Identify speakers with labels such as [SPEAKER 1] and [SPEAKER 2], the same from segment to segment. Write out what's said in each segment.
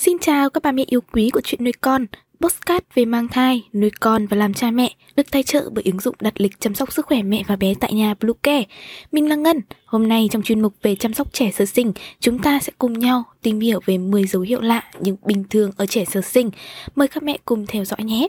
[SPEAKER 1] Xin chào các bà mẹ yêu quý của chuyện nuôi con. Postcard về mang thai, nuôi con và làm cha mẹ được tài trợ bởi ứng dụng đặt lịch chăm sóc sức khỏe mẹ và bé tại nhà Bluecare. Mình là Ngân. Hôm nay trong chuyên mục về chăm sóc trẻ sơ sinh, chúng ta sẽ cùng nhau tìm hiểu về 10 dấu hiệu lạ nhưng bình thường ở trẻ sơ sinh. Mời các mẹ cùng theo dõi nhé.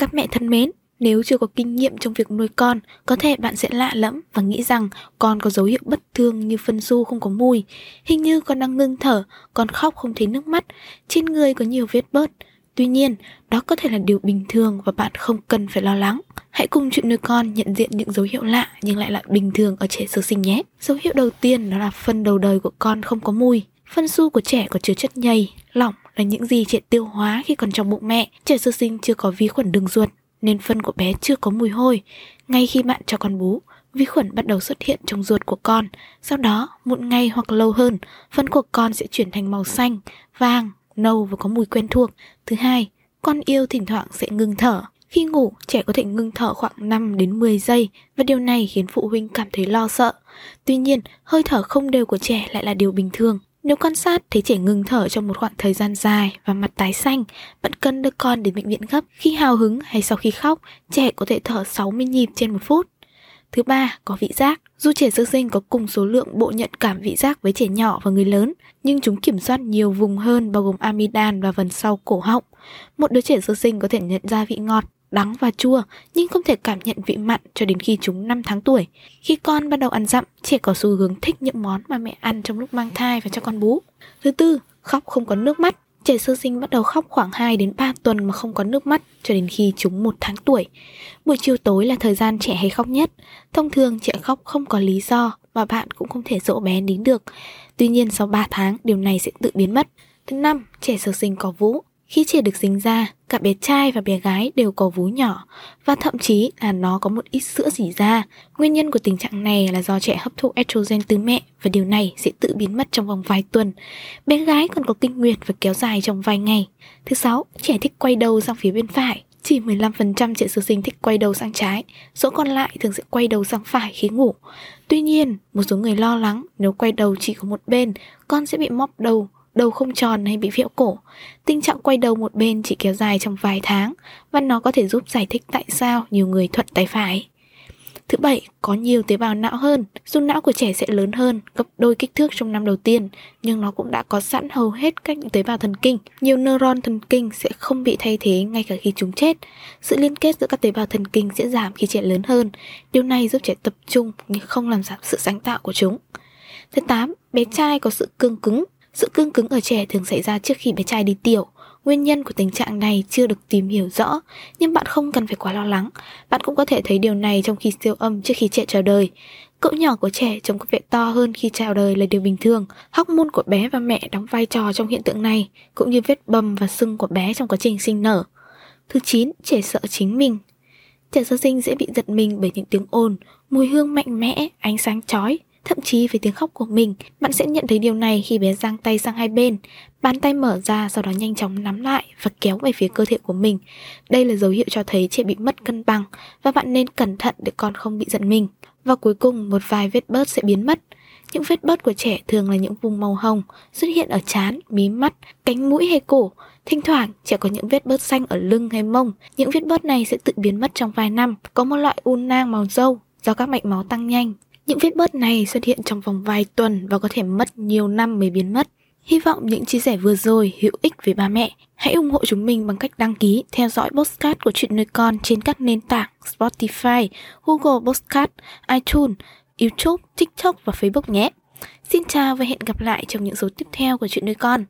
[SPEAKER 1] Các mẹ thân mến, nếu chưa có kinh nghiệm trong việc nuôi con, có thể bạn sẽ lạ lẫm và nghĩ rằng con có dấu hiệu bất thường như phân su không có mùi. Hình như con đang ngưng thở, con khóc không thấy nước mắt, trên người có nhiều vết bớt. Tuy nhiên, đó có thể là điều bình thường và bạn không cần phải lo lắng. Hãy cùng chuyện nuôi con nhận diện những dấu hiệu lạ nhưng lại là bình thường ở trẻ sơ sinh nhé. Dấu hiệu đầu tiên đó là phân đầu đời của con không có mùi. Phân su của trẻ có chứa chất nhầy, lỏng là những gì trẻ tiêu hóa khi còn trong bụng mẹ. Trẻ sơ sinh chưa có vi khuẩn đường ruột nên phân của bé chưa có mùi hôi. Ngay khi bạn cho con bú, vi khuẩn bắt đầu xuất hiện trong ruột của con. Sau đó, một ngày hoặc lâu hơn, phân của con sẽ chuyển thành màu xanh, vàng, nâu và có mùi quen thuộc. Thứ hai, con yêu thỉnh thoảng sẽ ngừng thở. Khi ngủ, trẻ có thể ngừng thở khoảng 5 đến 10 giây và điều này khiến phụ huynh cảm thấy lo sợ. Tuy nhiên, hơi thở không đều của trẻ lại là điều bình thường. Nếu quan sát thấy trẻ ngừng thở trong một khoảng thời gian dài và mặt tái xanh, bạn cần đưa con đến bệnh viện gấp. Khi hào hứng hay sau khi khóc, trẻ có thể thở 60 nhịp trên một phút. Thứ ba, có vị giác. Dù trẻ sơ sinh có cùng số lượng bộ nhận cảm vị giác với trẻ nhỏ và người lớn, nhưng chúng kiểm soát nhiều vùng hơn bao gồm amidan và phần sau cổ họng. Một đứa trẻ sơ sinh có thể nhận ra vị ngọt, đắng và chua, nhưng không thể cảm nhận vị mặn cho đến khi chúng 5 tháng tuổi. Khi con bắt đầu ăn dặm, trẻ có xu hướng thích những món mà mẹ ăn trong lúc mang thai và cho con bú. Thứ tư, khóc không có nước mắt. Trẻ sơ sinh bắt đầu khóc khoảng 2 đến 3 tuần mà không có nước mắt cho đến khi chúng 1 tháng tuổi. Buổi chiều tối là thời gian trẻ hay khóc nhất. Thông thường trẻ khóc không có lý do và bạn cũng không thể dỗ bé nín được. Tuy nhiên sau 3 tháng điều này sẽ tự biến mất. Thứ năm, trẻ sơ sinh có vú. Khi trẻ được sinh ra, cả bé trai và bé gái đều có vú nhỏ và thậm chí là nó có một ít sữa dỉ ra. Nguyên nhân của tình trạng này là do trẻ hấp thụ estrogen từ mẹ và điều này sẽ tự biến mất trong vòng vài tuần. Bé gái còn có kinh nguyệt và kéo dài trong vài ngày. Thứ sáu, trẻ thích quay đầu sang phía bên phải. Chỉ 15% trẻ sơ sinh thích quay đầu sang trái, số còn lại thường sẽ quay đầu sang phải khi ngủ. Tuy nhiên, một số người lo lắng nếu quay đầu chỉ có một bên, con sẽ bị móc đầu đầu không tròn hay bị phễu cổ. Tình trạng quay đầu một bên chỉ kéo dài trong vài tháng và nó có thể giúp giải thích tại sao nhiều người thuận tay phải. Thứ bảy, có nhiều tế bào não hơn. Dù não của trẻ sẽ lớn hơn, gấp đôi kích thước trong năm đầu tiên, nhưng nó cũng đã có sẵn hầu hết các tế bào thần kinh. Nhiều neuron thần kinh sẽ không bị thay thế ngay cả khi chúng chết. Sự liên kết giữa các tế bào thần kinh sẽ giảm khi trẻ lớn hơn. Điều này giúp trẻ tập trung nhưng không làm giảm sự sáng tạo của chúng. Thứ 8, bé trai có sự cương cứng. Sự cương cứng ở trẻ thường xảy ra trước khi bé trai đi tiểu. Nguyên nhân của tình trạng này chưa được tìm hiểu rõ, nhưng bạn không cần phải quá lo lắng. Bạn cũng có thể thấy điều này trong khi siêu âm trước khi trẻ chào đời. Cỡ nhỏ của trẻ trông có vẻ to hơn khi chào đời là điều bình thường. Hormone của bé và mẹ đóng vai trò trong hiện tượng này, cũng như vết bầm và sưng của bé trong quá trình sinh nở. Thứ 9, trẻ sợ chính mình. Trẻ sơ sinh dễ bị giật mình bởi những tiếng ồn, mùi hương mạnh mẽ, ánh sáng chói, thậm chí với tiếng khóc của mình. Bạn sẽ nhận thấy điều này khi bé giang tay sang hai bên, bàn tay mở ra sau đó nhanh chóng nắm lại và kéo về phía cơ thể của mình. Đây là dấu hiệu cho thấy trẻ bị mất cân bằng và bạn nên cẩn thận để con không bị giận mình. Và cuối cùng một vài vết bớt sẽ biến mất. Những vết bớt của trẻ thường là những vùng màu hồng xuất hiện ở trán, mí mắt, cánh mũi hay cổ. Thỉnh thoảng trẻ có những vết bớt xanh ở lưng hay mông. Những vết bớt này sẽ tự biến mất trong vài năm. Có một loại u nang màu dâu do các mạch máu tăng nhanh những vết bớt này xuất hiện trong vòng vài tuần và có thể mất nhiều năm mới biến mất. Hy vọng những chia sẻ vừa rồi hữu ích với ba mẹ. Hãy ủng hộ chúng mình bằng cách đăng ký, theo dõi postcard của chuyện nuôi con trên các nền tảng Spotify, Google Podcast, iTunes, YouTube, TikTok và Facebook nhé. Xin chào và hẹn gặp lại trong những số tiếp theo của chuyện nuôi con.